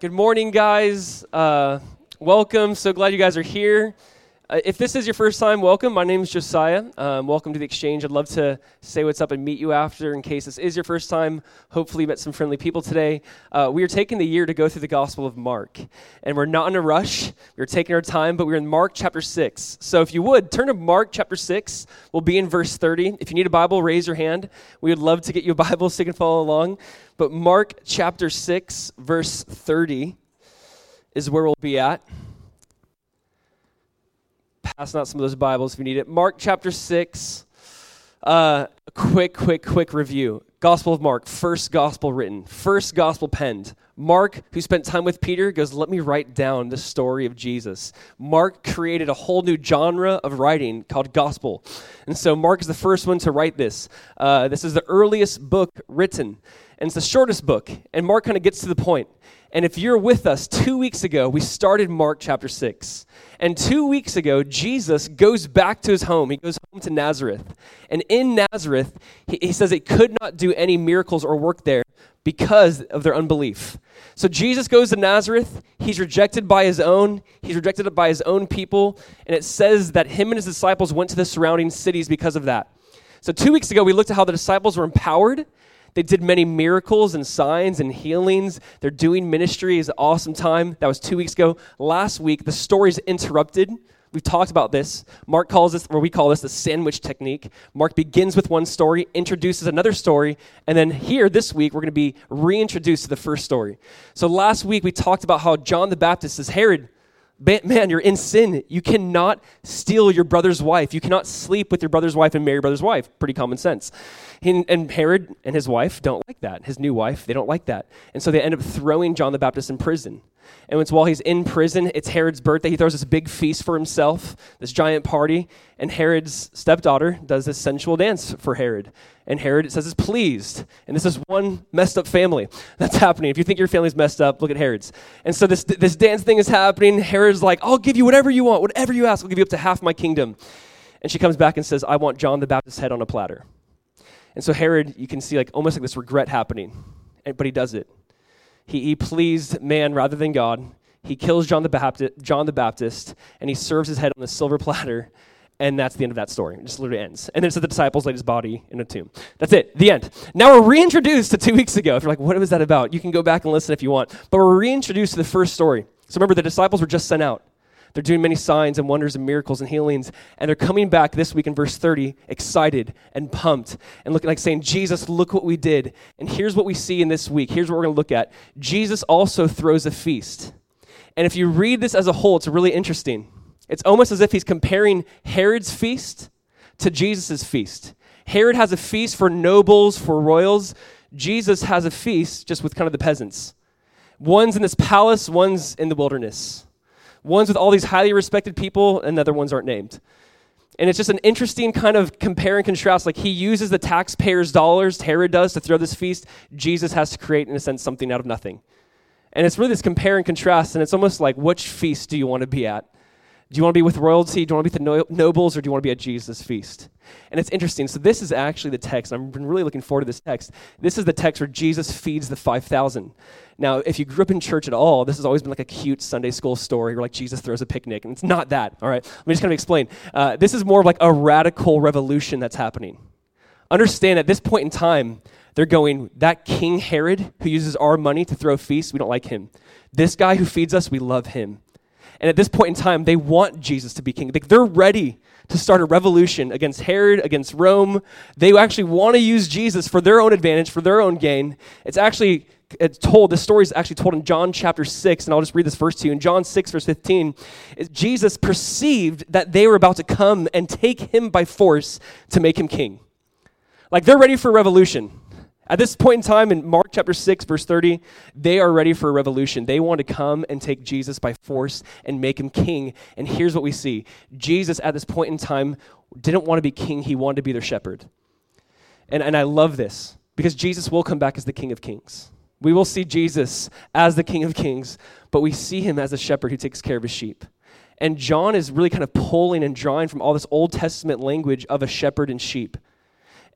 Good morning, guys. Uh, welcome. So glad you guys are here. Uh, if this is your first time, welcome. My name is Josiah. Um, welcome to the exchange. I'd love to say what's up and meet you after in case this is your first time. Hopefully, you met some friendly people today. Uh, we are taking the year to go through the Gospel of Mark, and we're not in a rush. We're taking our time, but we're in Mark chapter 6. So if you would, turn to Mark chapter 6. We'll be in verse 30. If you need a Bible, raise your hand. We would love to get you a Bible so you can follow along. But Mark chapter 6, verse 30 is where we'll be at passing out some of those Bibles if you need it. Mark chapter 6. Uh, quick, quick, quick review. Gospel of Mark, first gospel written, first gospel penned. Mark, who spent time with Peter, goes, Let me write down the story of Jesus. Mark created a whole new genre of writing called gospel. And so Mark is the first one to write this. Uh, this is the earliest book written, and it's the shortest book. And Mark kind of gets to the point. And if you're with us, two weeks ago, we started Mark chapter 6. And two weeks ago, Jesus goes back to his home. He goes home to Nazareth. And in Nazareth, he, he says he could not do any miracles or work there because of their unbelief. So Jesus goes to Nazareth. He's rejected by his own. He's rejected by his own people. And it says that him and his disciples went to the surrounding cities because of that. So two weeks ago, we looked at how the disciples were empowered they did many miracles and signs and healings. They're doing ministry. is an awesome time. That was two weeks ago. Last week, the story's interrupted. We've talked about this. Mark calls this, or we call this the sandwich technique. Mark begins with one story, introduces another story, and then here this week, we're going to be reintroduced to the first story. So last week, we talked about how John the Baptist says, Herod, man, you're in sin. You cannot steal your brother's wife. You cannot sleep with your brother's wife and marry your brother's wife. Pretty common sense. And Herod and his wife don't like that. His new wife, they don't like that. And so they end up throwing John the Baptist in prison. And it's while he's in prison, it's Herod's birthday. He throws this big feast for himself, this giant party. And Herod's stepdaughter does this sensual dance for Herod. And Herod, it says, is pleased. And this is one messed up family that's happening. If you think your family's messed up, look at Herod's. And so this, this dance thing is happening. Herod's like, I'll give you whatever you want, whatever you ask, I'll give you up to half my kingdom. And she comes back and says, I want John the Baptist's head on a platter. And so Herod, you can see like almost like this regret happening, but he does it. He, he pleased man rather than God. He kills John the, Baptist, John the Baptist, and he serves his head on a silver platter, and that's the end of that story. It just literally ends. And then so the disciples laid his body in a tomb. That's it, the end. Now we're reintroduced to two weeks ago. If you're like, what was that about? You can go back and listen if you want. But we're reintroduced to the first story. So remember, the disciples were just sent out. They're doing many signs and wonders and miracles and healings. And they're coming back this week in verse 30, excited and pumped and looking like saying, Jesus, look what we did. And here's what we see in this week. Here's what we're going to look at. Jesus also throws a feast. And if you read this as a whole, it's really interesting. It's almost as if he's comparing Herod's feast to Jesus' feast. Herod has a feast for nobles, for royals. Jesus has a feast just with kind of the peasants. One's in this palace, one's in the wilderness. One's with all these highly respected people, and the other ones aren't named. And it's just an interesting kind of compare and contrast. Like he uses the taxpayers' dollars, Herod does, to throw this feast. Jesus has to create, in a sense, something out of nothing. And it's really this compare and contrast, and it's almost like which feast do you want to be at? Do you want to be with royalty? Do you want to be with the nobles, or do you want to be at Jesus' feast? And it's interesting. So, this is actually the text. I've been really looking forward to this text. This is the text where Jesus feeds the 5,000. Now, if you grew up in church at all, this has always been like a cute Sunday school story where like Jesus throws a picnic, and it's not that. All right, let me just kind of explain. Uh, this is more of like a radical revolution that's happening. Understand at this point in time, they're going, that King Herod who uses our money to throw feasts, we don't like him. This guy who feeds us, we love him. And at this point in time, they want Jesus to be king. They're ready to start a revolution against Herod, against Rome. They actually want to use Jesus for their own advantage, for their own gain. It's actually it's told, this story is actually told in John chapter 6, and I'll just read this verse to you. In John 6, verse 15, Jesus perceived that they were about to come and take him by force to make him king. Like they're ready for revolution. At this point in time, in Mark chapter 6, verse 30, they are ready for a revolution. They want to come and take Jesus by force and make him king. And here's what we see Jesus, at this point in time, didn't want to be king, he wanted to be their shepherd. And, and I love this because Jesus will come back as the King of Kings. We will see Jesus as the King of Kings, but we see him as a shepherd who takes care of his sheep. And John is really kind of pulling and drawing from all this Old Testament language of a shepherd and sheep.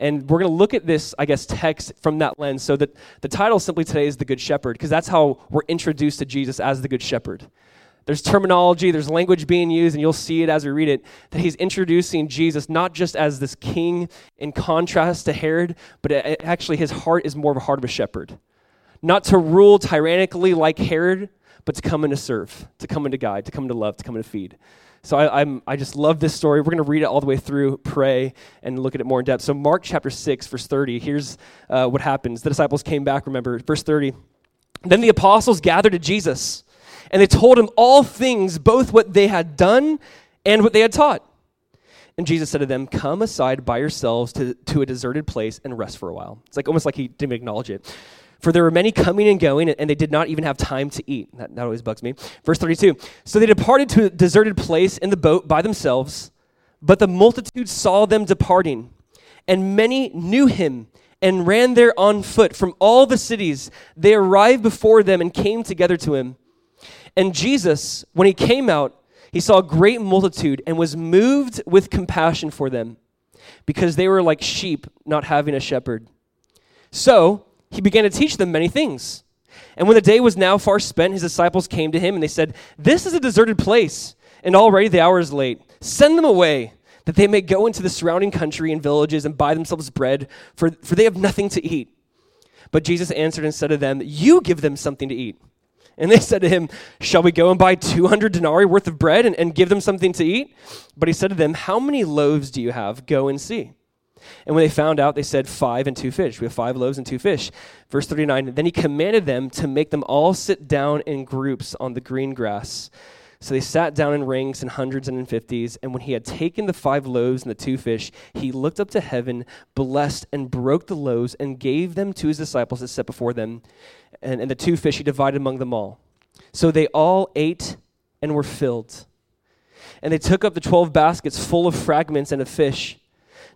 And we're going to look at this, I guess, text from that lens. So that the title simply today is The Good Shepherd, because that's how we're introduced to Jesus as the Good Shepherd. There's terminology, there's language being used, and you'll see it as we read it, that he's introducing Jesus not just as this king in contrast to Herod, but actually his heart is more of a heart of a shepherd. Not to rule tyrannically like Herod, but to come and to serve, to come and to guide, to come and to love, to come and to feed. So I, am I just love this story. We're going to read it all the way through, pray, and look at it more in depth. So Mark chapter 6, verse 30, here's uh, what happens. The disciples came back, remember, verse 30. Then the apostles gathered to Jesus, and they told him all things, both what they had done and what they had taught. And Jesus said to them, Come aside by yourselves to, to a deserted place and rest for a while. It's like almost like he didn't acknowledge it. For there were many coming and going, and they did not even have time to eat. That, that always bugs me. Verse 32 So they departed to a deserted place in the boat by themselves, but the multitude saw them departing, and many knew him and ran there on foot from all the cities. They arrived before them and came together to him. And Jesus, when he came out, he saw a great multitude and was moved with compassion for them because they were like sheep not having a shepherd. So, he began to teach them many things. And when the day was now far spent, his disciples came to him and they said, This is a deserted place, and already the hour is late. Send them away, that they may go into the surrounding country and villages and buy themselves bread, for, for they have nothing to eat. But Jesus answered and said to them, You give them something to eat. And they said to him, Shall we go and buy 200 denarii worth of bread and, and give them something to eat? But he said to them, How many loaves do you have? Go and see. And when they found out, they said, Five and two fish. We have five loaves and two fish. Verse 39 Then he commanded them to make them all sit down in groups on the green grass. So they sat down in ranks in hundreds and in fifties. And when he had taken the five loaves and the two fish, he looked up to heaven, blessed, and broke the loaves, and gave them to his disciples to set before them. And, and the two fish he divided among them all. So they all ate and were filled. And they took up the twelve baskets full of fragments and of fish.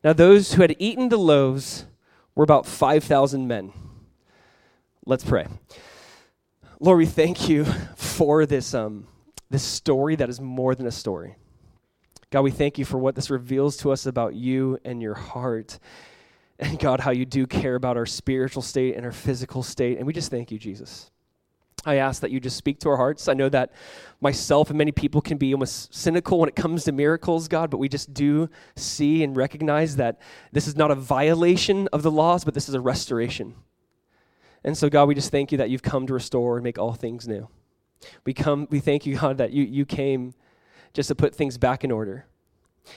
Now, those who had eaten the loaves were about 5,000 men. Let's pray. Lord, we thank you for this, um, this story that is more than a story. God, we thank you for what this reveals to us about you and your heart. And God, how you do care about our spiritual state and our physical state. And we just thank you, Jesus. I ask that you just speak to our hearts. I know that myself and many people can be almost cynical when it comes to miracles, God, but we just do see and recognize that this is not a violation of the laws, but this is a restoration. And so, God, we just thank you that you've come to restore and make all things new. We come, we thank you, God, that you, you came just to put things back in order.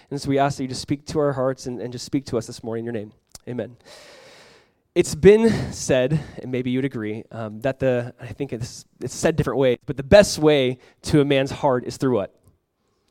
And so we ask that you just speak to our hearts and, and just speak to us this morning in your name. Amen. It's been said, and maybe you'd agree, um, that the, I think it's, it's said different ways, but the best way to a man's heart is through what?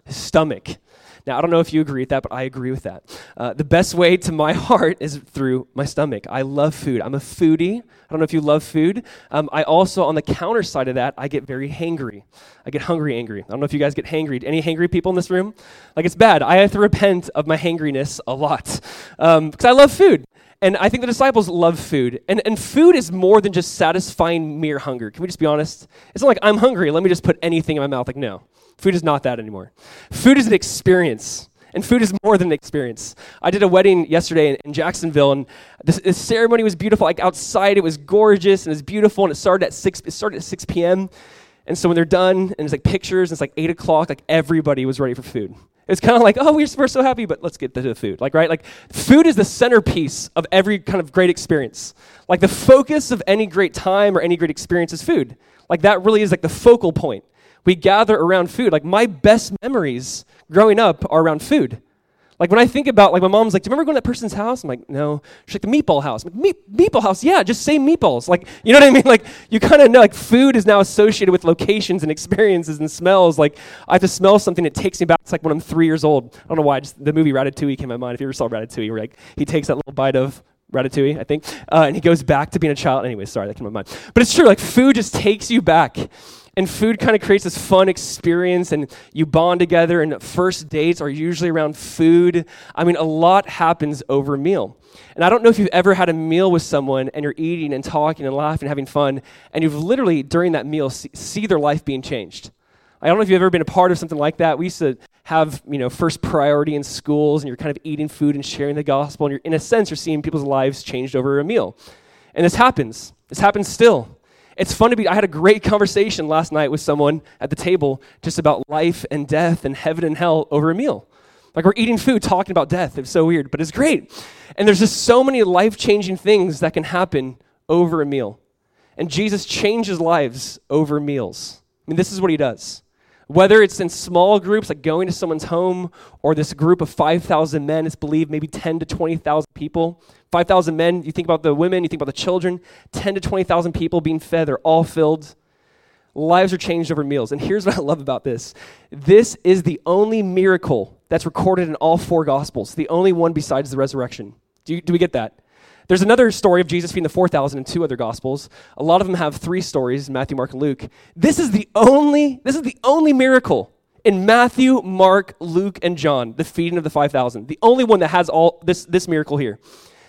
His stomach. Now, I don't know if you agree with that, but I agree with that. Uh, the best way to my heart is through my stomach. I love food. I'm a foodie. I don't know if you love food. Um, I also, on the counter side of that, I get very hangry. I get hungry, angry. I don't know if you guys get hangry. Any hangry people in this room? Like, it's bad. I have to repent of my hangriness a lot because um, I love food. And I think the disciples love food. And, and food is more than just satisfying mere hunger. Can we just be honest? It's not like I'm hungry, let me just put anything in my mouth. Like, no. Food is not that anymore. Food is an experience. And food is more than an experience. I did a wedding yesterday in, in Jacksonville, and this, ceremony was beautiful. Like outside, it was gorgeous and it was beautiful, and it started at six. It started at six p.m. And so when they're done, and it's like pictures, and it's like eight o'clock. Like everybody was ready for food. It's kind of like, oh, we're, we're so happy, but let's get to the food. Like, right? Like, food is the centerpiece of every kind of great experience. Like, the focus of any great time or any great experience is food. Like, that really is like the focal point. We gather around food. Like, my best memories growing up are around food. Like when I think about, like my mom's like, do you remember going to that person's house? I'm like, no. She's like, the meatball house. I'm like, Meat, meatball house? Yeah, just say meatballs. Like, you know what I mean? Like, you kind of know, like, food is now associated with locations and experiences and smells. Like, I have to smell something that takes me back. It's like when I'm three years old. I don't know why. Just the movie Ratatouille came to my mind. If you ever saw Ratatouille, where like he takes that little bite of Ratatouille, I think, uh, and he goes back to being a child. Anyway, sorry, that came to my mind. But it's true. Like, food just takes you back and food kind of creates this fun experience and you bond together and first dates are usually around food i mean a lot happens over meal and i don't know if you've ever had a meal with someone and you're eating and talking and laughing and having fun and you've literally during that meal see, see their life being changed I don't know if you've ever been a part of something like that. We used to have, you know, first priority in schools, and you're kind of eating food and sharing the gospel, and you're, in a sense, you're seeing people's lives changed over a meal. And this happens. This happens still. It's fun to be. I had a great conversation last night with someone at the table just about life and death and heaven and hell over a meal. Like we're eating food, talking about death. It's so weird, but it's great. And there's just so many life changing things that can happen over a meal. And Jesus changes lives over meals. I mean, this is what he does. Whether it's in small groups, like going to someone's home, or this group of 5,000 men, it's believed maybe 10 to 20,000 people. 5,000 men, you think about the women, you think about the children, 10 to 20,000 people being fed, they're all filled. Lives are changed over meals. And here's what I love about this this is the only miracle that's recorded in all four Gospels, the only one besides the resurrection. Do, you, do we get that? There's another story of Jesus feeding the 4,000 in two other gospels. A lot of them have three stories, Matthew, Mark, and Luke. This is the only, this is the only miracle in Matthew, Mark, Luke, and John, the feeding of the 5,000. The only one that has all this, this miracle here.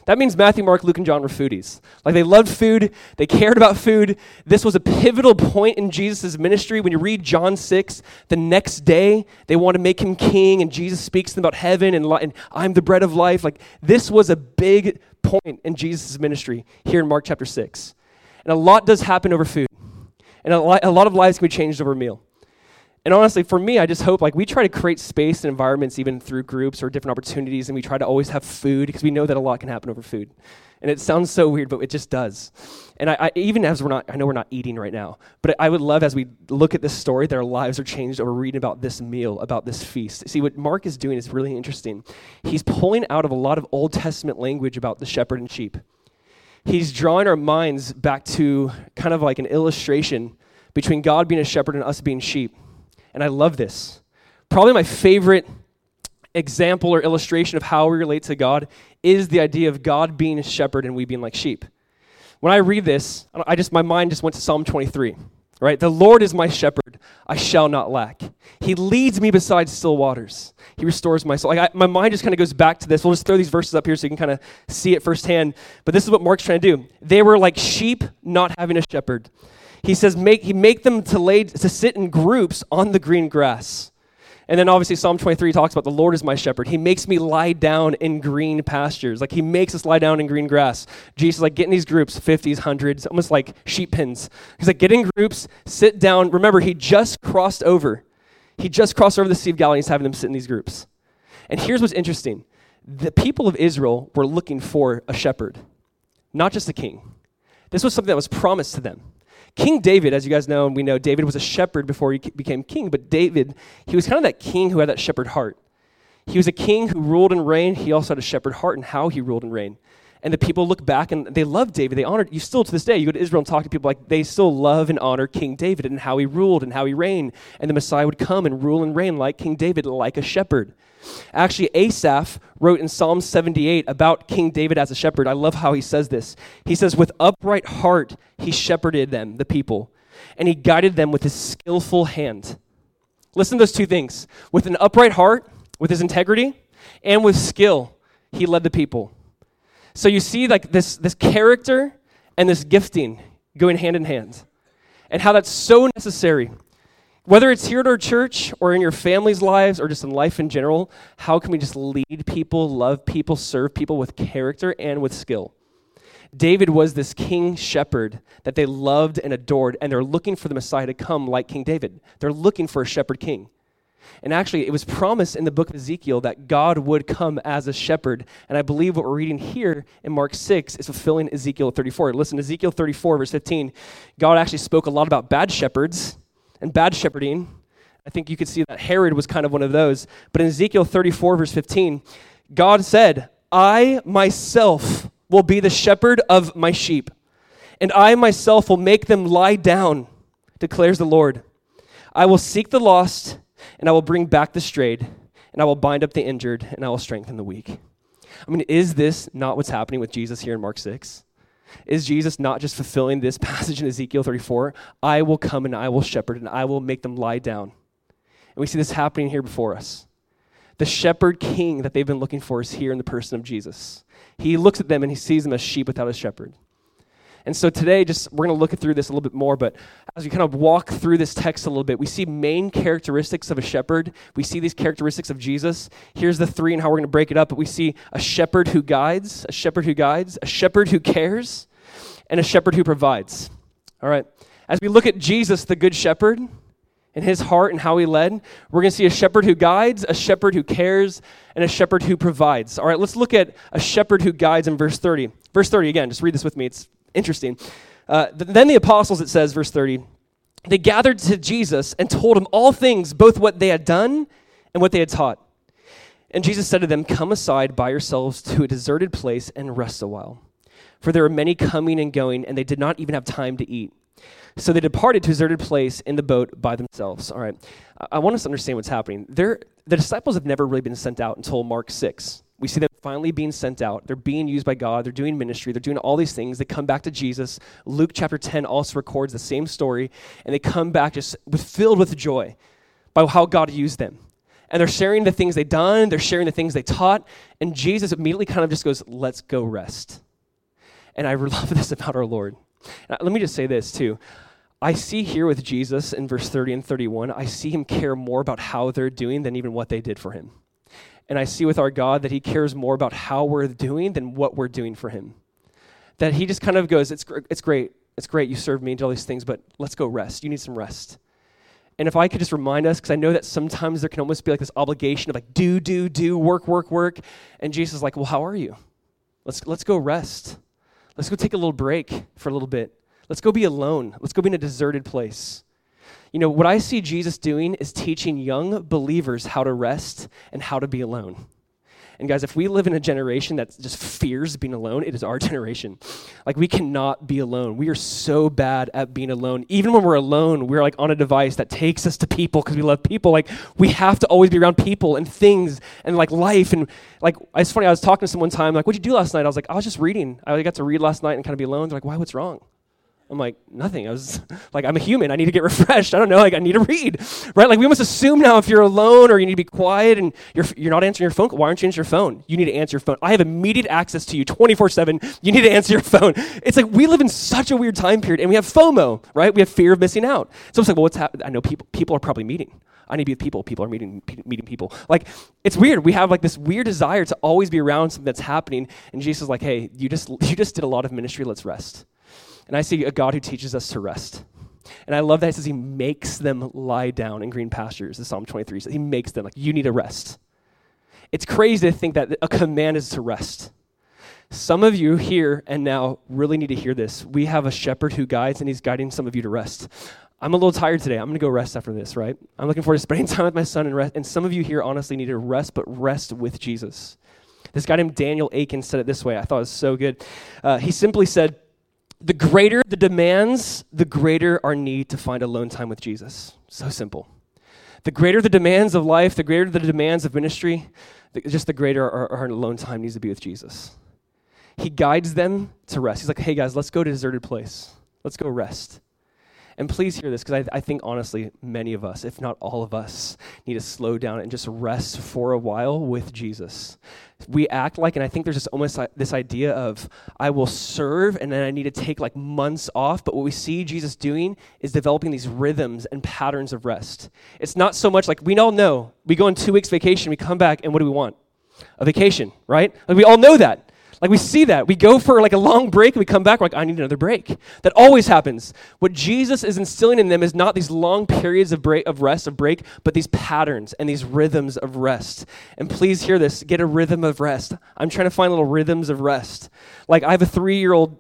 That means Matthew, Mark, Luke, and John were foodies. Like they loved food, they cared about food. This was a pivotal point in Jesus' ministry. When you read John 6, the next day they want to make him king, and Jesus speaks to them about heaven and, and I'm the bread of life. Like this was a big point in Jesus' ministry here in Mark chapter 6. And a lot does happen over food. And a lot, a lot of lives can be changed over a meal. And honestly, for me, I just hope like we try to create space and environments even through groups or different opportunities, and we try to always have food because we know that a lot can happen over food. And it sounds so weird, but it just does. And I, I, even as we're not, I know we're not eating right now, but I would love as we look at this story that our lives are changed over reading about this meal, about this feast. See, what Mark is doing is really interesting. He's pulling out of a lot of Old Testament language about the shepherd and sheep. He's drawing our minds back to kind of like an illustration between God being a shepherd and us being sheep. And I love this. Probably my favorite example or illustration of how we relate to God is the idea of God being a shepherd and we being like sheep. When I read this, I just my mind just went to Psalm 23. Right? The Lord is my shepherd, I shall not lack. He leads me beside still waters. He restores my soul. Like I, my mind just kind of goes back to this. We'll just throw these verses up here so you can kind of see it firsthand. But this is what Mark's trying to do. They were like sheep not having a shepherd. He says, make, he make them to, lay, to sit in groups on the green grass. And then obviously Psalm 23 talks about the Lord is my shepherd. He makes me lie down in green pastures. Like he makes us lie down in green grass. Jesus like get in these groups, 50s, 100s, almost like sheep pens. He's like get in groups, sit down. Remember, he just crossed over. He just crossed over the Sea of Galilee. He's having them sit in these groups. And here's what's interesting. The people of Israel were looking for a shepherd, not just a king. This was something that was promised to them. King David, as you guys know, and we know, David was a shepherd before he became king, but David, he was kind of that king who had that shepherd heart. He was a king who ruled and reigned. He also had a shepherd heart in how he ruled and reigned. And the people look back and they love David. They honored you still to this day. You go to Israel and talk to people like they still love and honor King David and how he ruled and how he reigned. And the Messiah would come and rule and reign like King David, like a shepherd. Actually, Asaph wrote in Psalm 78 about King David as a shepherd. I love how he says this. He says, With upright heart, he shepherded them, the people, and he guided them with his skillful hand. Listen to those two things. With an upright heart, with his integrity, and with skill, he led the people. So you see like this, this character and this gifting going hand in hand. And how that's so necessary whether it's here at our church or in your family's lives or just in life in general, how can we just lead people, love people, serve people with character and with skill? David was this king shepherd that they loved and adored, and they're looking for the Messiah to come like King David. They're looking for a shepherd king. And actually, it was promised in the book of Ezekiel that God would come as a shepherd. And I believe what we're reading here in Mark 6 is fulfilling Ezekiel 34. Listen, Ezekiel 34, verse 15, God actually spoke a lot about bad shepherds and bad shepherding. I think you could see that Herod was kind of one of those. But in Ezekiel 34, verse 15, God said, I myself will be the shepherd of my sheep, and I myself will make them lie down, declares the Lord. I will seek the lost, and I will bring back the strayed, and I will bind up the injured, and I will strengthen the weak. I mean, is this not what's happening with Jesus here in Mark 6? Is Jesus not just fulfilling this passage in Ezekiel 34? I will come and I will shepherd and I will make them lie down. And we see this happening here before us. The shepherd king that they've been looking for is here in the person of Jesus. He looks at them and he sees them as sheep without a shepherd. And so today, just we're going to look through this a little bit more. But as we kind of walk through this text a little bit, we see main characteristics of a shepherd. We see these characteristics of Jesus. Here's the three and how we're going to break it up. But we see a shepherd who guides, a shepherd who guides, a shepherd who cares, and a shepherd who provides. All right. As we look at Jesus, the good shepherd, and his heart and how he led, we're going to see a shepherd who guides, a shepherd who cares, and a shepherd who provides. All right, let's look at a shepherd who guides in verse 30. Verse 30 again, just read this with me. It's interesting. Uh, th- then the apostles, it says, verse 30, they gathered to Jesus and told him all things, both what they had done and what they had taught. And Jesus said to them, Come aside by yourselves to a deserted place and rest a while. For there were many coming and going, and they did not even have time to eat. So they departed to a deserted place in the boat by themselves. All right. I want us to understand what's happening. They're, the disciples have never really been sent out until Mark 6. We see them finally being sent out. They're being used by God. They're doing ministry. They're doing all these things. They come back to Jesus. Luke chapter 10 also records the same story, and they come back just filled with joy by how God used them. And they're sharing the things they've done, they're sharing the things they taught, and Jesus immediately kind of just goes, Let's go rest. And I love this about our Lord. Now, let me just say this too. I see here with Jesus in verse 30 and 31, I see him care more about how they're doing than even what they did for him. And I see with our God that He cares more about how we're doing than what we're doing for Him. That He just kind of goes, It's, it's great. It's great. You served me and all these things, but let's go rest. You need some rest. And if I could just remind us, because I know that sometimes there can almost be like this obligation of like, do, do, do, work, work, work. And Jesus is like, Well, how are you? Let's, let's go rest. Let's go take a little break for a little bit. Let's go be alone. Let's go be in a deserted place. You know, what I see Jesus doing is teaching young believers how to rest and how to be alone. And guys, if we live in a generation that just fears being alone, it is our generation. Like, we cannot be alone. We are so bad at being alone. Even when we're alone, we're like on a device that takes us to people because we love people. Like, we have to always be around people and things and like life. And like, it's funny, I was talking to someone one time, like, what'd you do last night? I was like, I was just reading. I got to read last night and kind of be alone. They're like, why? What's wrong? I'm like, nothing. I was like, I'm a human. I need to get refreshed. I don't know. Like, I need to read, right? Like, we must assume now if you're alone or you need to be quiet and you're, you're not answering your phone, why aren't you answering your phone? You need to answer your phone. I have immediate access to you 24 7. You need to answer your phone. It's like we live in such a weird time period and we have FOMO, right? We have fear of missing out. So it's like, well, what's happening? I know people, people are probably meeting. I need to be with people. People are meeting, meeting people. Like, it's weird. We have like this weird desire to always be around something that's happening. And Jesus is like, hey, you just, you just did a lot of ministry. Let's rest. And I see a God who teaches us to rest. And I love that it says he makes them lie down in green pastures. The Psalm 23 says he makes them like you need a rest. It's crazy to think that a command is to rest. Some of you here and now really need to hear this. We have a shepherd who guides, and he's guiding some of you to rest. I'm a little tired today. I'm going to go rest after this, right? I'm looking forward to spending time with my son and rest. And some of you here honestly need to rest, but rest with Jesus. This guy named Daniel Akin said it this way. I thought it was so good. Uh, he simply said, the greater the demands, the greater our need to find alone time with Jesus. So simple. The greater the demands of life, the greater the demands of ministry, just the greater our, our alone time needs to be with Jesus. He guides them to rest. He's like, hey guys, let's go to a deserted place. Let's go rest. And please hear this, because I, I, think honestly, many of us, if not all of us, need to slow down and just rest for a while with Jesus. We act like, and I think there's just almost like this idea of, I will serve and then I need to take like months off. But what we see Jesus doing is developing these rhythms and patterns of rest. It's not so much like we all know we go on two weeks vacation, we come back, and what do we want? A vacation, right? Like we all know that. Like we see that. We go for like a long break and we come back, we're like, I need another break. That always happens. What Jesus is instilling in them is not these long periods of break of rest, of break, but these patterns and these rhythms of rest. And please hear this, get a rhythm of rest. I'm trying to find little rhythms of rest. Like I have a three-year-old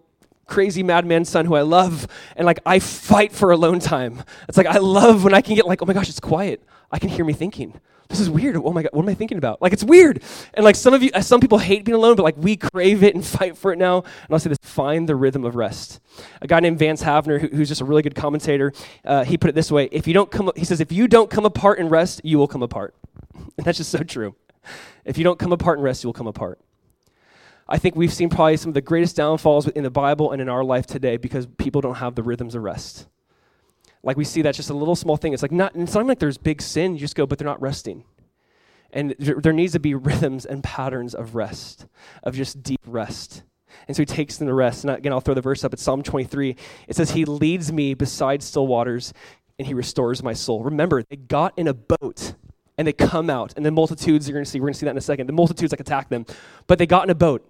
crazy madman son who I love, and like I fight for alone time. It's like I love when I can get like, oh my gosh, it's quiet. I can hear me thinking this is weird. Oh my God, what am I thinking about? Like, it's weird. And like some of you, some people hate being alone, but like we crave it and fight for it now. And I'll say this find the rhythm of rest. A guy named Vance Havner, who, who's just a really good commentator, uh, he put it this way if you don't come, he says, if you don't come apart and rest, you will come apart. And that's just so true. If you don't come apart and rest, you will come apart. I think we've seen probably some of the greatest downfalls in the Bible and in our life today because people don't have the rhythms of rest. Like we see that's just a little small thing. It's like not, it's not like there's big sin. You just go, but they're not resting. And there needs to be rhythms and patterns of rest, of just deep rest. And so he takes them to rest. And again, I'll throw the verse up. It's Psalm 23. It says, He leads me beside still waters and he restores my soul. Remember, they got in a boat and they come out. And the multitudes, you're going to see, we're going to see that in a second. The multitudes like attack them. But they got in a boat.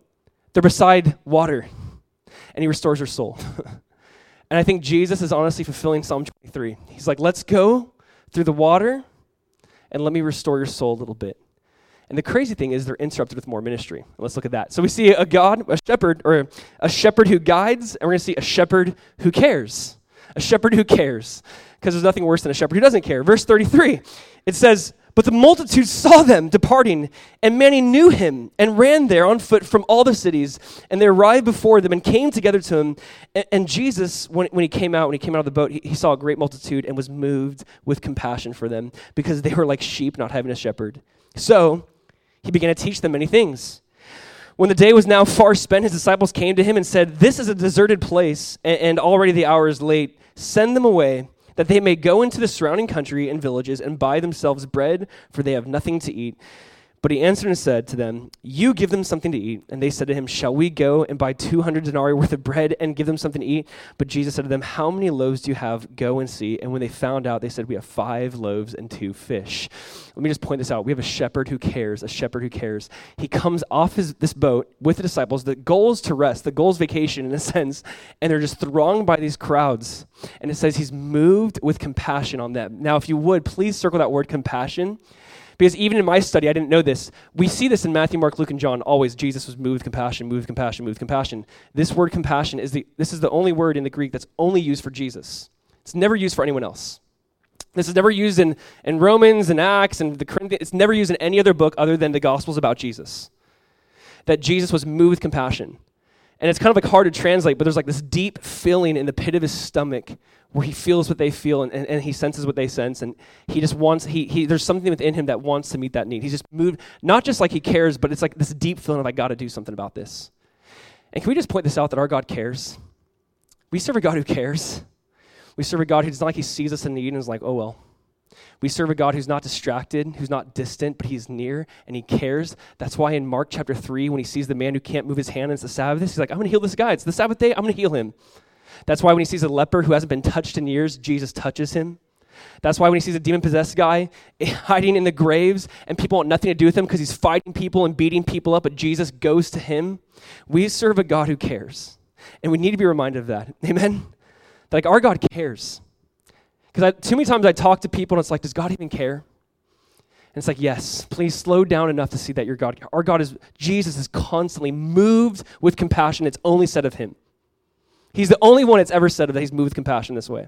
They're beside water and he restores their soul. and I think Jesus is honestly fulfilling Psalm 23. He's like, let's go through the water and let me restore your soul a little bit. And the crazy thing is they're interrupted with more ministry. Let's look at that. So we see a God, a shepherd, or a shepherd who guides, and we're going to see a shepherd who cares. A shepherd who cares. Because there's nothing worse than a shepherd who doesn't care. Verse 33, it says, But the multitude saw them departing, and many knew him, and ran there on foot from all the cities. And they arrived before them and came together to him. And, Jesus, when, he came out, when he came out of the boat, he saw a great multitude and was moved with compassion for them, because they were like sheep not having a shepherd. So, he began to teach them many things. When the day was now far spent, his disciples came to him and said, This is a deserted place, and already the hour is late. Send them away, that they may go into the surrounding country and villages and buy themselves bread, for they have nothing to eat. But he answered and said to them, You give them something to eat. And they said to him, Shall we go and buy 200 denarii worth of bread and give them something to eat? But Jesus said to them, How many loaves do you have? Go and see. And when they found out, they said, We have five loaves and two fish. Let me just point this out. We have a shepherd who cares, a shepherd who cares. He comes off his, this boat with the disciples. The goal is to rest, the goal is vacation in a sense. And they're just thronged by these crowds. And it says he's moved with compassion on them. Now, if you would, please circle that word compassion because even in my study, I didn't know this. We see this in Matthew, Mark, Luke, and John. Always, Jesus was moved with compassion, moved with compassion, moved with compassion. This word compassion is the, this is the only word in the Greek that's only used for Jesus. It's never used for anyone else. This is never used in, in Romans and Acts and the Corinthians. It's never used in any other book other than the Gospels about Jesus. That Jesus was moved with compassion. And it's kind of like hard to translate, but there's like this deep feeling in the pit of his stomach where he feels what they feel and, and, and, he senses what they sense and he just wants he, he there's something within him that wants to meet that need. He's just moved not just like he cares but it's like this deep feeling of i got to do something about this. And can we just point this out that our god cares? We serve a god who cares. We serve a god who's not like he sees us in need and is like oh well we serve a God who's not distracted, who's not distant, but he's near and he cares. That's why in Mark chapter 3, when he sees the man who can't move his hand and it's the Sabbath, he's like, I'm going to heal this guy. It's the Sabbath day. I'm going to heal him. That's why when he sees a leper who hasn't been touched in years, Jesus touches him. That's why when he sees a demon possessed guy hiding in the graves and people want nothing to do with him because he's fighting people and beating people up, but Jesus goes to him. We serve a God who cares. And we need to be reminded of that. Amen? That like our God cares. Because too many times I talk to people and it's like, does God even care? And it's like, yes, please slow down enough to see that your God, our God is, Jesus is constantly moved with compassion. It's only said of him. He's the only one that's ever said that he's moved with compassion this way.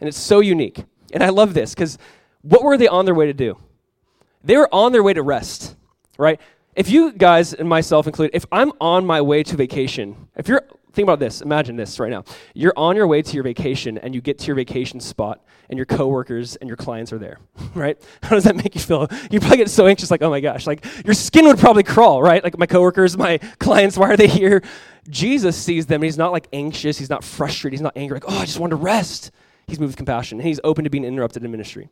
And it's so unique. And I love this because what were they on their way to do? They were on their way to rest, right? If you guys and myself included, if I'm on my way to vacation, if you're think about this, imagine this right now. You're on your way to your vacation and you get to your vacation spot and your coworkers and your clients are there, right? How does that make you feel? You probably get so anxious like, "Oh my gosh, like your skin would probably crawl, right? Like my coworkers, my clients, why are they here?" Jesus sees them and he's not like anxious, he's not frustrated, he's not angry, like, oh, I just want to rest. He's moved with compassion and he's open to being interrupted in ministry.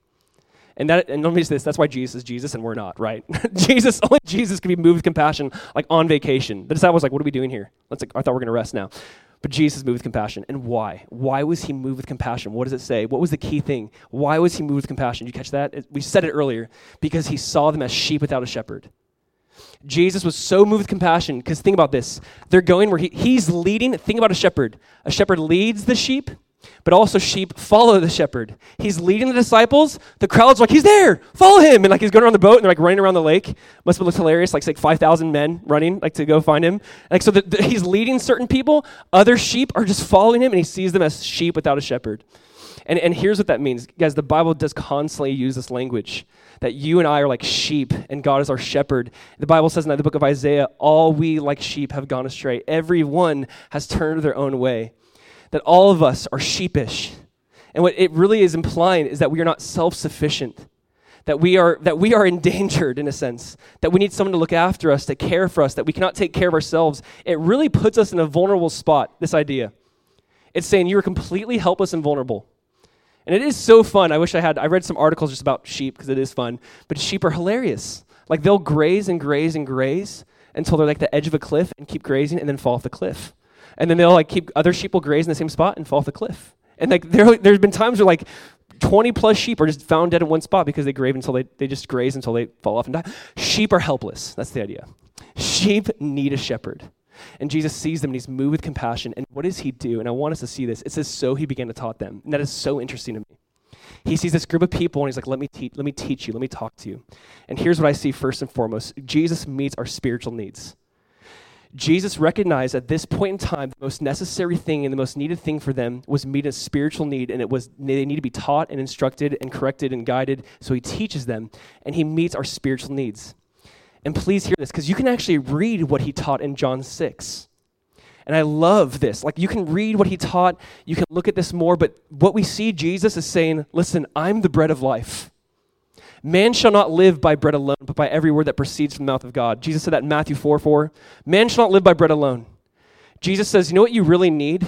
And that and let me say this, that's why Jesus is Jesus and we're not, right? Jesus, only Jesus can be moved with compassion like on vacation. The disciples like, what are we doing here? Let's like, I thought we are gonna rest now. But Jesus moved with compassion. And why? Why was he moved with compassion? What does it say? What was the key thing? Why was he moved with compassion? Did you catch that? We said it earlier. Because he saw them as sheep without a shepherd. Jesus was so moved with compassion because think about this. They're going where he, he's leading. Think about a shepherd. A shepherd leads the sheep, but also sheep follow the shepherd. He's leading the disciples. The crowd's like, he's there, follow him. And like he's going around the boat and they're like running around the lake. Must have looked hilarious, like, like 5,000 men running like to go find him. Like so the, the, he's leading certain people. Other sheep are just following him and he sees them as sheep without a shepherd. And, and here's what that means. Guys, the Bible does constantly use this language that you and I are like sheep and God is our shepherd. The Bible says in the book of Isaiah, all we like sheep have gone astray. Everyone has turned their own way. That all of us are sheepish. And what it really is implying is that we are not self sufficient. That we, are, that we are endangered in a sense, that we need someone to look after us, to care for us, that we cannot take care of ourselves. It really puts us in a vulnerable spot, this idea. It's saying you are completely helpless and vulnerable. And it is so fun. I wish I had, I read some articles just about sheep because it is fun. But sheep are hilarious. Like they'll graze and graze and graze until they're like the edge of a cliff and keep grazing and then fall off the cliff. And then they'll like keep other sheep will graze in the same spot and fall off the cliff. And like there, there's been times where like 20 plus sheep are just found dead in one spot because they graze until they, they just graze until they fall off and die. Sheep are helpless. That's the idea. Sheep need a shepherd. And Jesus sees them and he's moved with compassion. And what does he do? And I want us to see this. It says, So he began to taught them. And that is so interesting to me. He sees this group of people and he's like, Let me, te- let me teach you, let me talk to you. And here's what I see first and foremost Jesus meets our spiritual needs. Jesus recognized at this point in time the most necessary thing and the most needed thing for them was meet a spiritual need, and it was they need to be taught and instructed and corrected and guided. So he teaches them, and he meets our spiritual needs. And please hear this, because you can actually read what he taught in John 6. And I love this. Like, you can read what he taught, you can look at this more, but what we see Jesus is saying, listen, I'm the bread of life. Man shall not live by bread alone, but by every word that proceeds from the mouth of God. Jesus said that in Matthew 4 4. Man shall not live by bread alone. Jesus says, you know what you really need?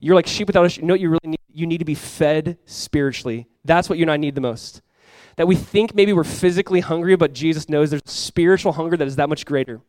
You're like sheep without a sheep. You know what you really need? You need to be fed spiritually. That's what you and I need the most that we think maybe we're physically hungry, but Jesus knows there's spiritual hunger that is that much greater.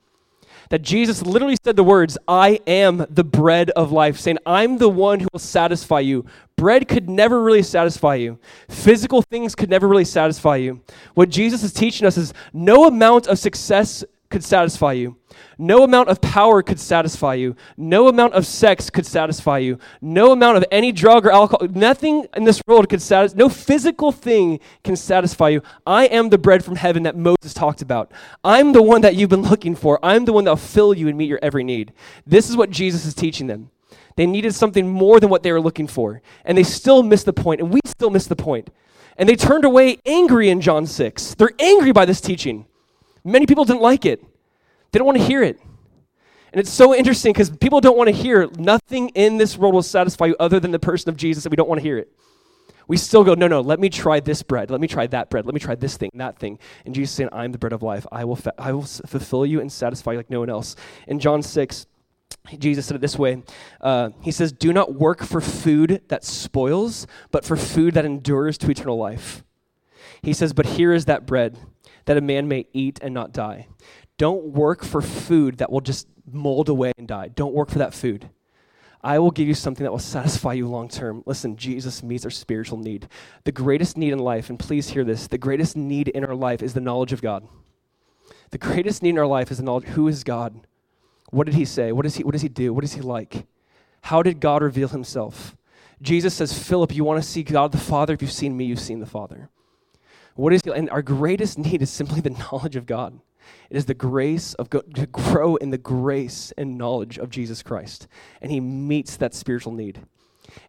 That Jesus literally said the words, I am the bread of life, saying, I'm the one who will satisfy you. Bread could never really satisfy you. Physical things could never really satisfy you. What Jesus is teaching us is no amount of success could satisfy you. No amount of power could satisfy you. No amount of sex could satisfy you. No amount of any drug or alcohol, nothing in this world could satisfy, no physical thing can satisfy you. I am the bread from heaven that Moses talked about. I'm the one that you've been looking for. I'm the one that will fill you and meet your every need. This is what Jesus is teaching them. They needed something more than what they were looking for. And they still missed the point, and we still miss the point. And they turned away angry in John 6. They're angry by this teaching. Many people didn't like it, they don't want to hear it. And it's so interesting because people don't want to hear nothing in this world will satisfy you other than the person of Jesus, and we don't want to hear it. We still go, no, no, let me try this bread. Let me try that bread. Let me try this thing, that thing. And Jesus saying, I'm the bread of life. I will, fa- I will fulfill you and satisfy you like no one else. In John 6, Jesus said it this way uh, He says, Do not work for food that spoils, but for food that endures to eternal life. He says, But here is that bread that a man may eat and not die. Don't work for food that will just mold away and die. Don't work for that food. I will give you something that will satisfy you long term. Listen, Jesus meets our spiritual need. The greatest need in life, and please hear this the greatest need in our life is the knowledge of God. The greatest need in our life is the knowledge who is God? What did he say? What, is he, what does he do? What is he like? How did God reveal himself? Jesus says, Philip, you want to see God the Father? If you've seen me, you've seen the Father. What is and our greatest need is simply the knowledge of God. It is the grace of God to grow in the grace and knowledge of Jesus Christ. And he meets that spiritual need.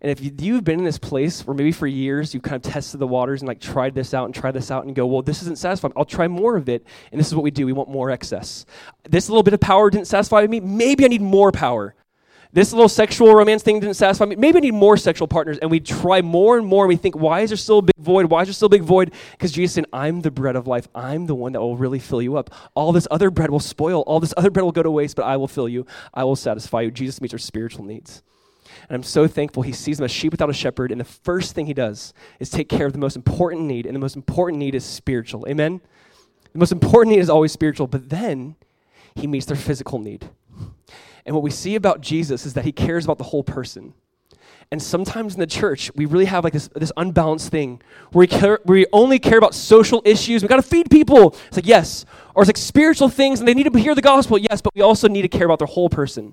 And if you've been in this place where maybe for years you've kind of tested the waters and like tried this out and tried this out and go, well, this isn't satisfying. I'll try more of it. And this is what we do. We want more excess. This little bit of power didn't satisfy me. Maybe I need more power this little sexual romance thing didn't satisfy me. Maybe I need more sexual partners. And we try more and more. And we think, why is there still a big void? Why is there still a big void? Because Jesus said, I'm the bread of life. I'm the one that will really fill you up. All this other bread will spoil. All this other bread will go to waste, but I will fill you. I will satisfy you. Jesus meets our spiritual needs. And I'm so thankful he sees them as sheep without a shepherd. And the first thing he does is take care of the most important need. And the most important need is spiritual. Amen? The most important need is always spiritual. But then he meets their physical need. And what we see about Jesus is that he cares about the whole person. And sometimes in the church, we really have like this, this unbalanced thing where we, care, where we only care about social issues. We got to feed people. It's like, yes. Or it's like spiritual things and they need to hear the gospel. Yes, but we also need to care about their whole person.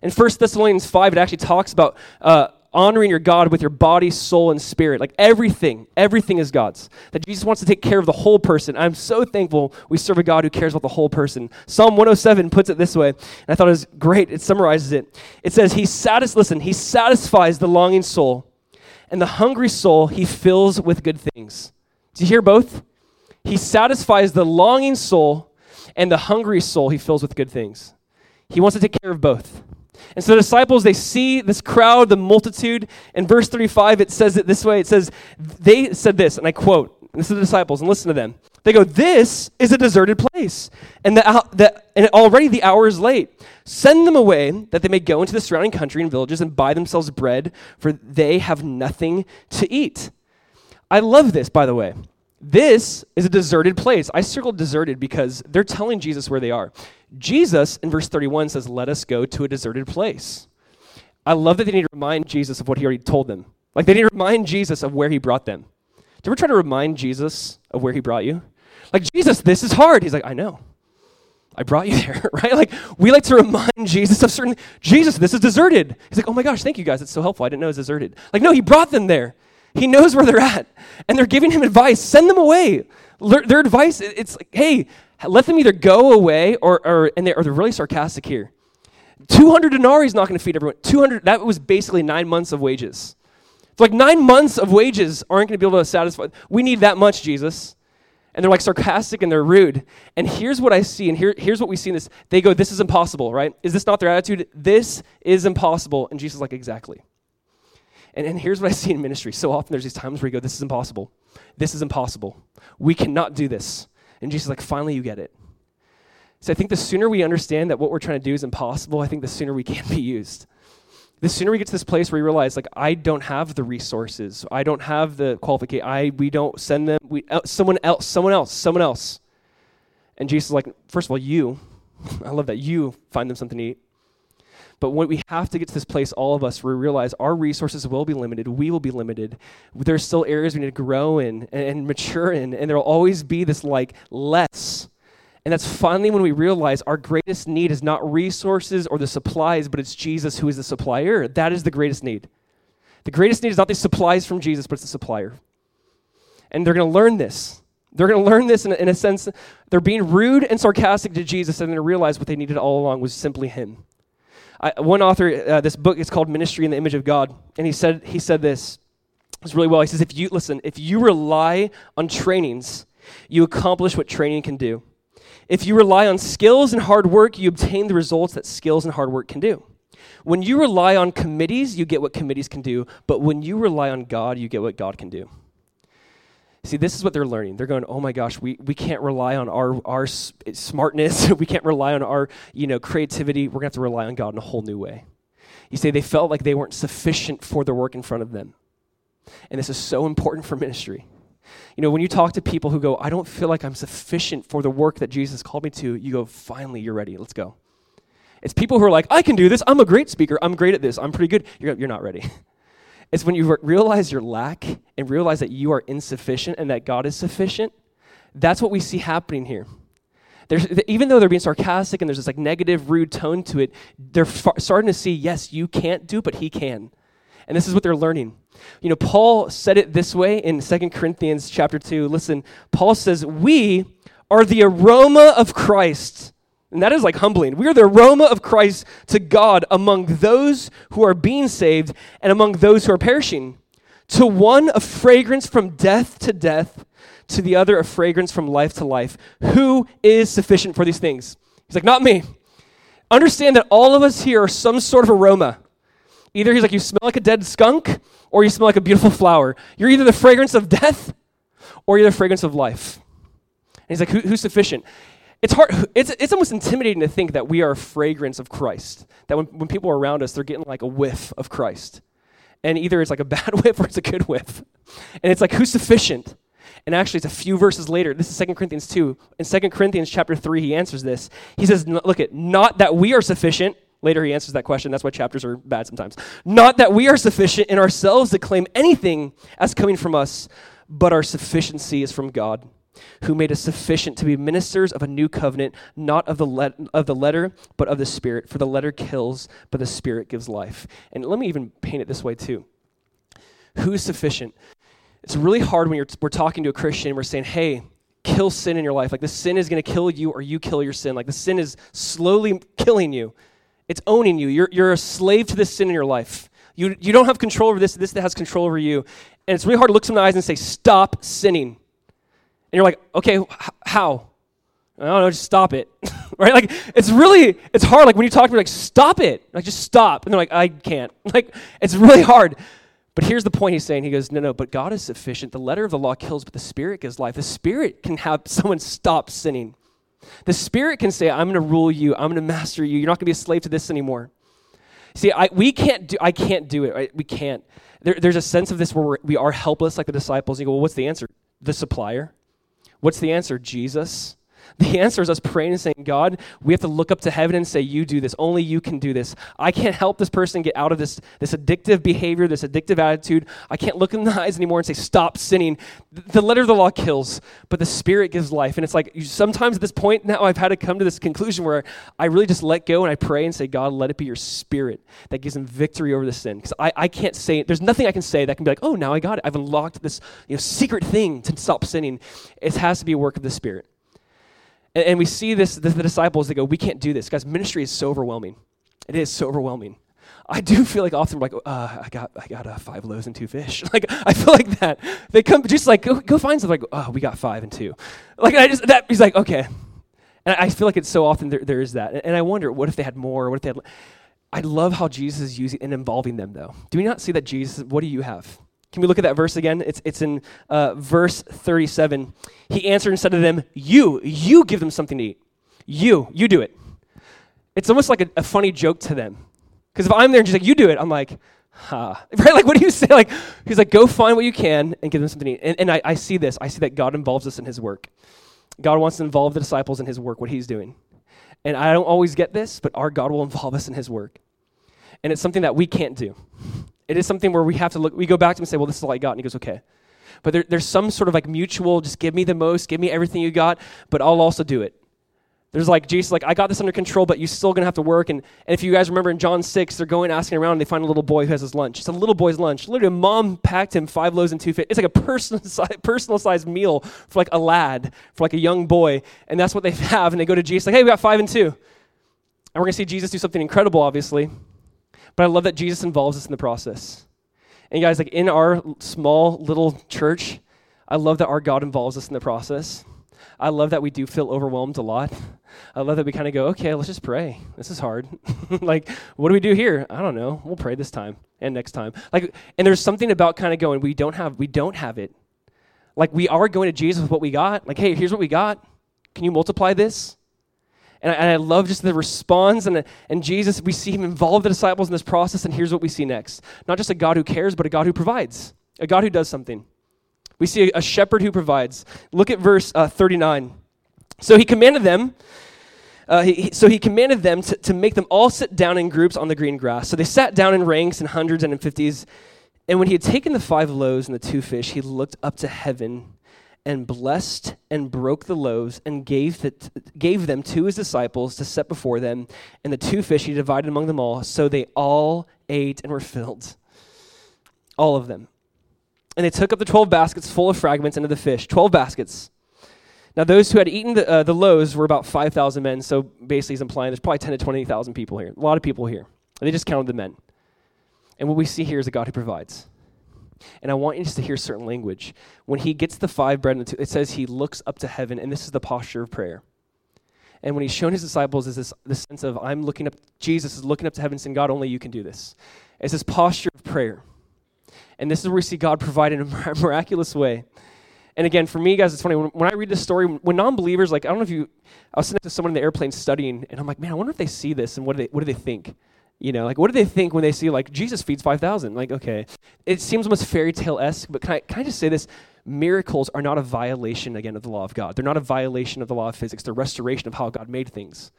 In 1 Thessalonians 5, it actually talks about uh, honoring your God with your body, soul, and spirit. Like everything, everything is God's. That Jesus wants to take care of the whole person. I'm so thankful we serve a God who cares about the whole person. Psalm 107 puts it this way, and I thought it was great. It summarizes it. It says, He satis- listen, He satisfies the longing soul, and the hungry soul He fills with good things. Do you hear both? He satisfies the longing soul, and the hungry soul He fills with good things. He wants to take care of both. And so the disciples, they see this crowd, the multitude. In verse 35, it says it this way it says, They said this, and I quote, this is the disciples, and listen to them. They go, This is a deserted place, and, the, the, and already the hour is late. Send them away that they may go into the surrounding country and villages and buy themselves bread, for they have nothing to eat. I love this, by the way. This is a deserted place. I circled deserted because they're telling Jesus where they are. Jesus, in verse 31, says, Let us go to a deserted place. I love that they need to remind Jesus of what he already told them. Like they need to remind Jesus of where he brought them. Do you ever try to remind Jesus of where he brought you? Like, Jesus, this is hard. He's like, I know. I brought you there, right? Like, we like to remind Jesus of certain, Jesus, this is deserted. He's like, oh my gosh, thank you guys. It's so helpful. I didn't know it was deserted. Like, no, he brought them there. He knows where they're at. And they're giving him advice. Send them away. Their advice, it's like, hey, let them either go away or, or and they're, or they're really sarcastic here. 200 denarii is not going to feed everyone. 200, that was basically nine months of wages. It's like nine months of wages aren't going to be able to satisfy. We need that much, Jesus. And they're like sarcastic and they're rude. And here's what I see, and here, here's what we see in this. They go, This is impossible, right? Is this not their attitude? This is impossible. And Jesus is like, Exactly. And, and here's what I see in ministry. So often there's these times where you go, This is impossible. This is impossible. We cannot do this. And Jesus is like, Finally, you get it. So I think the sooner we understand that what we're trying to do is impossible, I think the sooner we can be used. The sooner we get to this place where we realize, like, I don't have the resources, I don't have the qualification, I we don't send them, we someone else, someone else, someone else. And Jesus is like, first of all, you, I love that you find them something to eat. But when we have to get to this place, all of us, where we realize our resources will be limited, we will be limited. There's still areas we need to grow in and, and mature in, and there will always be this like less and that's finally when we realize our greatest need is not resources or the supplies, but it's Jesus who is the supplier. That is the greatest need. The greatest need is not the supplies from Jesus, but it's the supplier. And they're going to learn this. They're going to learn this in in a sense. They're being rude and sarcastic to Jesus, and they're going to realize what they needed all along was simply Him. I, one author, uh, this book is called Ministry in the Image of God, and he said he said this. It's really well. He says, "If you listen, if you rely on trainings, you accomplish what training can do." If you rely on skills and hard work, you obtain the results that skills and hard work can do. When you rely on committees, you get what committees can do, but when you rely on God, you get what God can do. See, this is what they're learning. They're going, oh my gosh, we, we can't rely on our, our smartness. we can't rely on our you know, creativity. We're going to have to rely on God in a whole new way. You say they felt like they weren't sufficient for the work in front of them. And this is so important for ministry. You know, when you talk to people who go, I don't feel like I'm sufficient for the work that Jesus called me to, you go, finally, you're ready. Let's go. It's people who are like, I can do this. I'm a great speaker. I'm great at this. I'm pretty good. You're, you're not ready. it's when you realize your lack and realize that you are insufficient and that God is sufficient. That's what we see happening here. There's, even though they're being sarcastic and there's this like negative, rude tone to it, they're far, starting to see, yes, you can't do, but he can. And this is what they're learning. You know, Paul said it this way in 2 Corinthians chapter 2. Listen, Paul says, We are the aroma of Christ. And that is like humbling. We are the aroma of Christ to God among those who are being saved and among those who are perishing. To one, a fragrance from death to death, to the other, a fragrance from life to life. Who is sufficient for these things? He's like, Not me. Understand that all of us here are some sort of aroma. Either he's like, you smell like a dead skunk, or you smell like a beautiful flower. You're either the fragrance of death, or you're the fragrance of life. And he's like, Who, who's sufficient? It's hard. It's, it's almost intimidating to think that we are a fragrance of Christ. That when, when people are around us, they're getting like a whiff of Christ. And either it's like a bad whiff or it's a good whiff. And it's like, who's sufficient? And actually, it's a few verses later. This is 2 Corinthians 2. In 2 Corinthians chapter 3, he answers this. He says, Look at, not that we are sufficient, Later, he answers that question. That's why chapters are bad sometimes. Not that we are sufficient in ourselves to claim anything as coming from us, but our sufficiency is from God, who made us sufficient to be ministers of a new covenant, not of the, le- of the letter, but of the Spirit. For the letter kills, but the Spirit gives life. And let me even paint it this way, too. Who's sufficient? It's really hard when we're talking to a Christian and we're saying, hey, kill sin in your life. Like the sin is going to kill you or you kill your sin. Like the sin is slowly killing you. It's owning you. You're, you're a slave to this sin in your life. You, you don't have control over this, this that has control over you. And it's really hard to look someone in the eyes and say, stop sinning. And you're like, okay, h- how? I don't know, just stop it. right? Like, it's really, it's hard. Like, when you talk to me, like, stop it. Like, just stop. And they're like, I can't. Like, it's really hard. But here's the point he's saying. He goes, no, no, but God is sufficient. The letter of the law kills, but the Spirit gives life. The Spirit can have someone stop sinning. The Spirit can say, I'm going to rule you, I'm going to master you, you're not going to be a slave to this anymore. See, I, we can't do, I can't do it, right? We can't. There, there's a sense of this where we are helpless like the disciples. You go, well, what's the answer? The supplier. What's the answer? Jesus. The answer is us praying and saying, God, we have to look up to heaven and say, You do this. Only you can do this. I can't help this person get out of this, this addictive behavior, this addictive attitude. I can't look in the eyes anymore and say, Stop sinning. The letter of the law kills, but the Spirit gives life. And it's like sometimes at this point now, I've had to come to this conclusion where I really just let go and I pray and say, God, let it be your Spirit that gives them victory over the sin. Because I, I can't say, there's nothing I can say that can be like, Oh, now I got it. I've unlocked this you know, secret thing to stop sinning. It has to be a work of the Spirit. And, and we see this, the, the disciples, they go, we can't do this. Guys, ministry is so overwhelming. It is so overwhelming. I do feel like often like, uh, I got, I got uh, five loaves and two fish. like I feel like that. They come just like go, go find something. Like, oh, we got five and two. Like I just that he's like, okay. And I feel like it's so often there, there is that. And I wonder, what if they had more? What if they had? I love how Jesus is using and involving them, though. Do we not see that Jesus? What do you have? Can we look at that verse again? It's, it's in uh, verse 37. He answered and said to them, You, you give them something to eat. You, you do it. It's almost like a, a funny joke to them. Because if I'm there and she's like, You do it, I'm like, Ha. Right? Like, what do you say? Like, he's like, Go find what you can and give them something to eat. And, and I, I see this. I see that God involves us in his work. God wants to involve the disciples in his work, what he's doing. And I don't always get this, but our God will involve us in his work. And it's something that we can't do. It is something where we have to look, we go back to him and say, well, this is all I got. And he goes, okay. But there, there's some sort of like mutual, just give me the most, give me everything you got, but I'll also do it. There's like, Jesus, like, I got this under control, but you're still going to have to work. And, and if you guys remember in John 6, they're going asking around and they find a little boy who has his lunch. It's a little boy's lunch. Literally, mom packed him five loaves and two fish. It's like a personal, personal sized meal for like a lad, for like a young boy. And that's what they have. And they go to Jesus, like, hey, we got five and two. And we're going to see Jesus do something incredible, obviously. But I love that Jesus involves us in the process. And guys, like in our small little church, I love that our God involves us in the process. I love that we do feel overwhelmed a lot. I love that we kind of go, okay, let's just pray. This is hard. like, what do we do here? I don't know. We'll pray this time and next time. Like, and there's something about kind of going, we don't have, we don't have it. Like, we are going to Jesus with what we got. Like, hey, here's what we got. Can you multiply this? And I, and I love just the response. And, and Jesus, we see him involve the disciples in this process. And here's what we see next not just a God who cares, but a God who provides, a God who does something. We see a, a shepherd who provides. Look at verse uh, 39. So he commanded them. Uh, he, so he commanded them to, to make them all sit down in groups on the green grass. So they sat down in ranks in hundreds and in fifties. And when he had taken the five loaves and the two fish, he looked up to heaven and blessed and broke the loaves and gave, the, gave them to his disciples to set before them. And the two fish he divided among them all. So they all ate and were filled. All of them. And they took up the 12 baskets full of fragments into the fish. 12 baskets. Now, those who had eaten the, uh, the loaves were about 5,000 men. So basically, he's implying there's probably 10 to 20,000 people here. A lot of people here. And they just counted the men. And what we see here is a God who provides. And I want you just to hear certain language. When he gets the five bread and the two, it says he looks up to heaven, and this is the posture of prayer. And when he's shown his disciples is this, this sense of I'm looking up, Jesus is looking up to heaven saying, God, only you can do this. It's this posture of prayer. And this is where we see God provide in a miraculous way. And again, for me, guys, it's funny. When, when I read this story, when non believers, like, I don't know if you, I was sitting next to someone in the airplane studying, and I'm like, man, I wonder if they see this and what do they, what do they think? You know, like what do they think when they see like Jesus feeds 5,000? Like, okay. It seems almost fairy tale esque, but can I, can I just say this? Miracles are not a violation, again, of the law of God. They're not a violation of the law of physics. They're restoration of how God made things.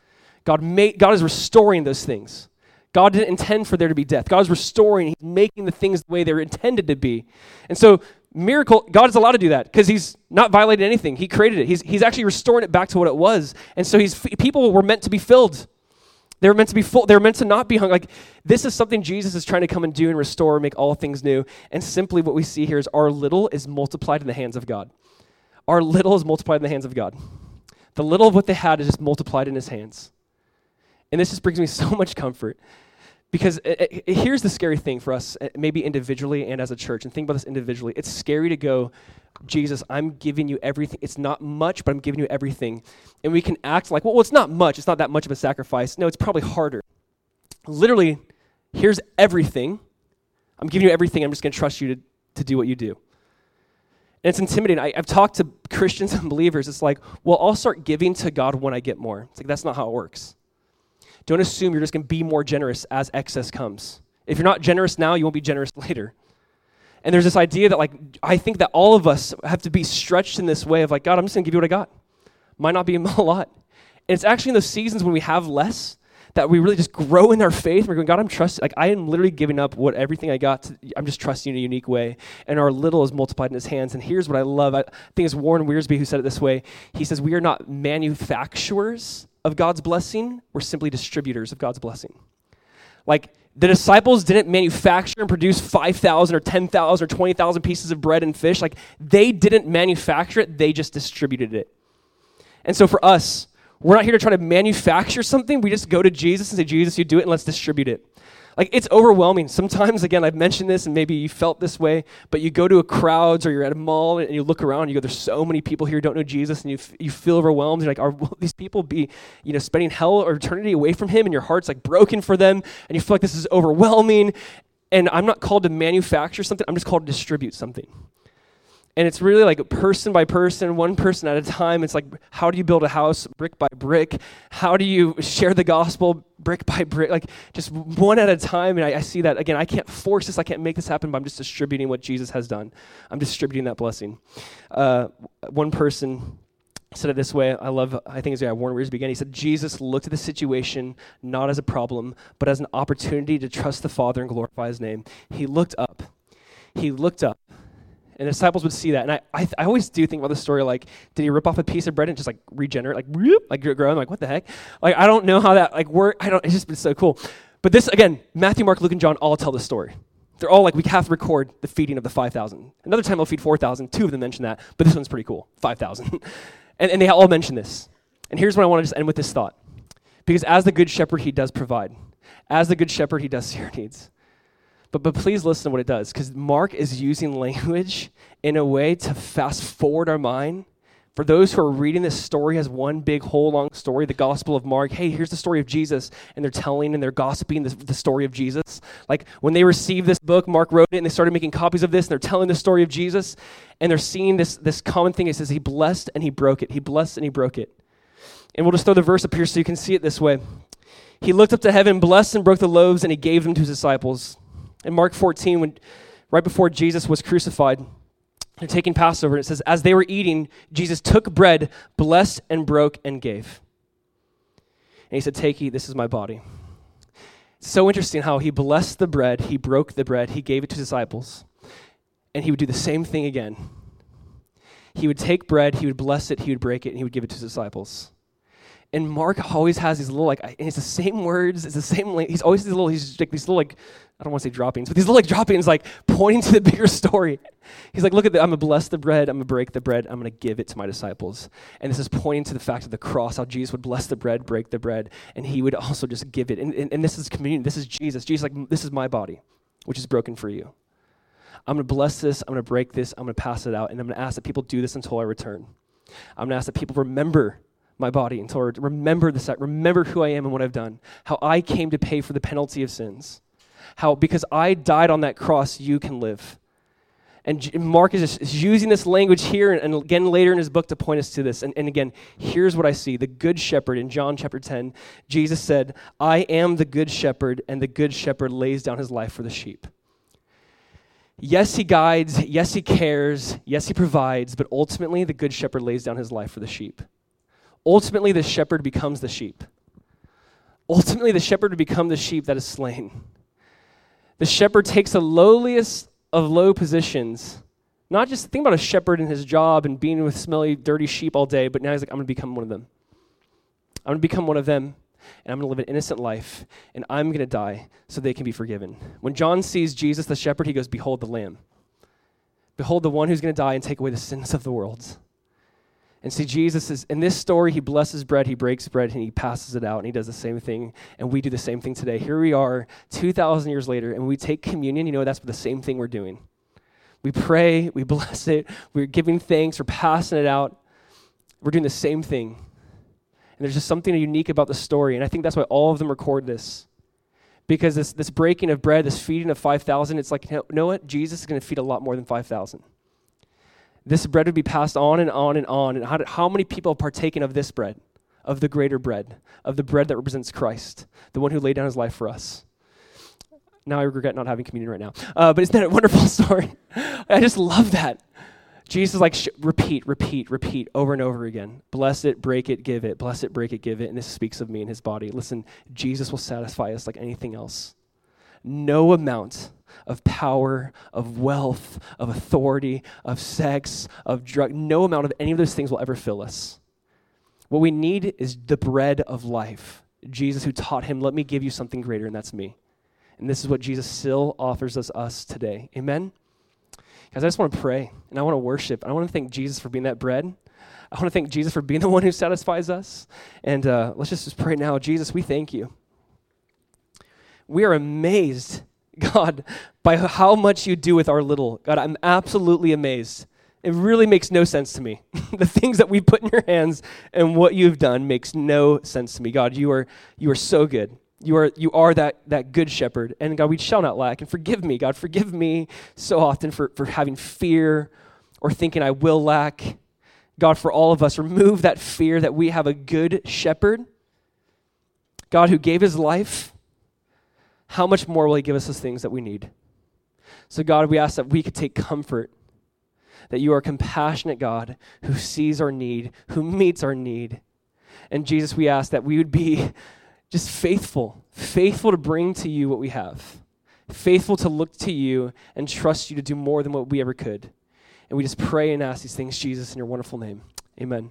God, made, God is restoring those things. God didn't intend for there to be death. God is restoring, He's making the things the way they're intended to be. And so, miracle, God is allowed to do that because He's not violated anything. He created it. He's, he's actually restoring it back to what it was. And so, he's, people were meant to be filled. They were meant to be full. They were meant to not be hung. Like this is something Jesus is trying to come and do and restore, make all things new. And simply what we see here is our little is multiplied in the hands of God. Our little is multiplied in the hands of God. The little of what they had is just multiplied in His hands. And this just brings me so much comfort. Because it, it, it, here's the scary thing for us, eh, maybe individually and as a church, and think about this individually. It's scary to go, Jesus, I'm giving you everything. It's not much, but I'm giving you everything. And we can act like, well, well, it's not much. It's not that much of a sacrifice. No, it's probably harder. Literally, here's everything. I'm giving you everything. I'm just going to trust you to, to do what you do. And it's intimidating. I, have talked to Christians and believers. It's like, well, I'll start giving to God when I get more. It's like, that's not how it works. Don't assume you're just going to be more generous as excess comes. If you're not generous now, you won't be generous later. And there's this idea that, like, I think that all of us have to be stretched in this way of, like, God, I'm just going to give you what I got. Might not be a lot. And it's actually in those seasons when we have less that we really just grow in our faith. We're going, God, I'm trusting. Like, I am literally giving up what everything I got. To, I'm just trusting in a unique way. And our little is multiplied in his hands. And here's what I love. I think it's Warren Wiersbe who said it this way. He says, We are not manufacturers of God's blessing, we're simply distributors of God's blessing. Like, the disciples didn't manufacture and produce 5,000 or 10,000 or 20,000 pieces of bread and fish. Like, they didn't manufacture it, they just distributed it. And so for us, we're not here to try to manufacture something. We just go to Jesus and say, Jesus, you do it and let's distribute it. Like it's overwhelming. Sometimes, again, I've mentioned this and maybe you felt this way, but you go to a crowds or you're at a mall and you look around and you go, there's so many people here who don't know Jesus and you, f- you feel overwhelmed. You're like, are these people be, you know, spending hell or eternity away from him and your heart's like broken for them and you feel like this is overwhelming. And I'm not called to manufacture something. I'm just called to distribute something. And it's really like person by person, one person at a time. It's like, how do you build a house brick by brick? How do you share the gospel brick by brick? Like, just one at a time. And I, I, see that, again, I can't force this, I can't make this happen, but I'm just distributing what Jesus has done. I'm distributing that blessing. Uh, one person said it this way. I love, I think it's yeah, Warren Wiersbe began. He said, Jesus looked at the situation not as a problem, but as an opportunity to trust the Father and glorify his name. He looked up. He looked up and disciples would see that. And I, I, I, always do think about the story like, did he rip off a piece of bread and just like regenerate, like, whoop, like grow? I'm like, what the heck? Like, I don't know how that like work. I don't, it's just been so cool. But this, again, Matthew, Mark, Luke, and John all tell the story. They're all like, we have to record the feeding of the 5,000. Another time they'll feed 4,000. Two of them mention that, but this one's pretty cool 5,000. and, and they all mention this. And here's what I want to just end with this thought. Because as the good shepherd, he does provide. As the good shepherd, he does see your needs. But, but please listen to what it does, because Mark is using language in a way to fast forward our mind. For those who are reading this story as one big whole long story, the Gospel of Mark, hey, here's the story of Jesus, and they're telling and they're gossiping the, the story of Jesus. Like when they received this book, Mark wrote it, and they started making copies of this, and they're telling the story of Jesus, and they're seeing this, this common thing. It says, He blessed and He broke it. He blessed and He broke it. And we'll just throw the verse up here so you can see it this way. He looked up to heaven, blessed and broke the loaves, and He gave them to His disciples. In Mark 14, when right before Jesus was crucified, they're taking Passover, and it says, As they were eating, Jesus took bread, blessed and broke, and gave. And he said, Take, eat, this is my body. It's so interesting how he blessed the bread, he broke the bread, he gave it to disciples, and he would do the same thing again. He would take bread, he would bless it, he would break it, and he would give it to his disciples. And Mark always has these little like, and it's the same words, it's the same. He's always these little, he's like these little like I don't want to say droppings, but these little like droppings, like pointing to the bigger story. He's like, look at that. I'm to bless the bread. I'm to break the bread. I'm to give it to my disciples. And this is pointing to the fact of the cross, how Jesus would bless the bread, break the bread, and he would also just give it. And, and, and this is communion. This is Jesus. Jesus, like, this is my body, which is broken for you. I'm to bless this. I'm to break this. I'm to pass it out. And I'm to ask that people do this until I return. I'm to ask that people remember my body until I remember this, remember who I am and what I've done, how I came to pay for the penalty of sins how because I died on that cross, you can live. And Mark is just using this language here and again later in his book to point us to this. And, and again, here's what I see the Good Shepherd in John chapter 10. Jesus said, I am the Good Shepherd, and the Good Shepherd lays down his life for the sheep. Yes, he guides. Yes, he cares. Yes, he provides. But ultimately, the Good Shepherd lays down his life for the sheep. Ultimately, the shepherd becomes the sheep. Ultimately, the shepherd would become the sheep that is slain. The shepherd takes the lowliest of low positions. Not just think about a shepherd and his job and being with smelly, dirty sheep all day, but now he's like, I'm going to become one of them. I'm going to become one of them, and I'm going to live an innocent life, and I'm going to die so they can be forgiven. When John sees Jesus the shepherd, he goes, Behold the Lamb. Behold the one who's going to die and take away the sins of the world. And see, Jesus is in this story, he blesses bread, he breaks bread, and he passes it out, and he does the same thing. And we do the same thing today. Here we are, 2,000 years later, and we take communion. You know, that's the same thing we're doing. We pray, we bless it, we're giving thanks, we're passing it out. We're doing the same thing. And there's just something unique about the story. And I think that's why all of them record this. Because this, this breaking of bread, this feeding of 5,000, it's like, you know what? Jesus is going to feed a lot more than 5,000 this bread would be passed on and on and on. And how, did, how many people have partaken of this bread, of the greater bread, of the bread that represents Christ, the one who laid down his life for us? Now I regret not having communion right now. Uh, but isn't that a wonderful story? I just love that. Jesus like sh- repeat, repeat, repeat over and over again. Bless it, break it, give it. Bless it, break it, give it. And this speaks of me and his body. Listen, Jesus will satisfy us like anything else. No amount of power, of wealth, of authority, of sex, of drug, no amount of any of those things will ever fill us. What we need is the bread of life. Jesus, who taught him, Let me give you something greater, and that's me. And this is what Jesus still offers us, us today. Amen? Guys, I just want to pray and I want to worship. I want to thank Jesus for being that bread. I want to thank Jesus for being the one who satisfies us. And uh, let's just, just pray now. Jesus, we thank you. We are amazed, God, by how much you do with our little. God, I'm absolutely amazed. It really makes no sense to me. the things that we put in your hands and what you've done makes no sense to me. God, you are, you are so good. You are, you are that, that good shepherd. And God, we shall not lack. And forgive me, God, forgive me so often for, for having fear or thinking I will lack. God, for all of us, remove that fear that we have a good shepherd. God, who gave his life, how much more will he give us those things that we need? So, God, we ask that we could take comfort that you are a compassionate God who sees our need, who meets our need. And Jesus, we ask that we would be just faithful, faithful to bring to you what we have, faithful to look to you and trust you to do more than what we ever could. And we just pray and ask these things, Jesus, in your wonderful name. Amen.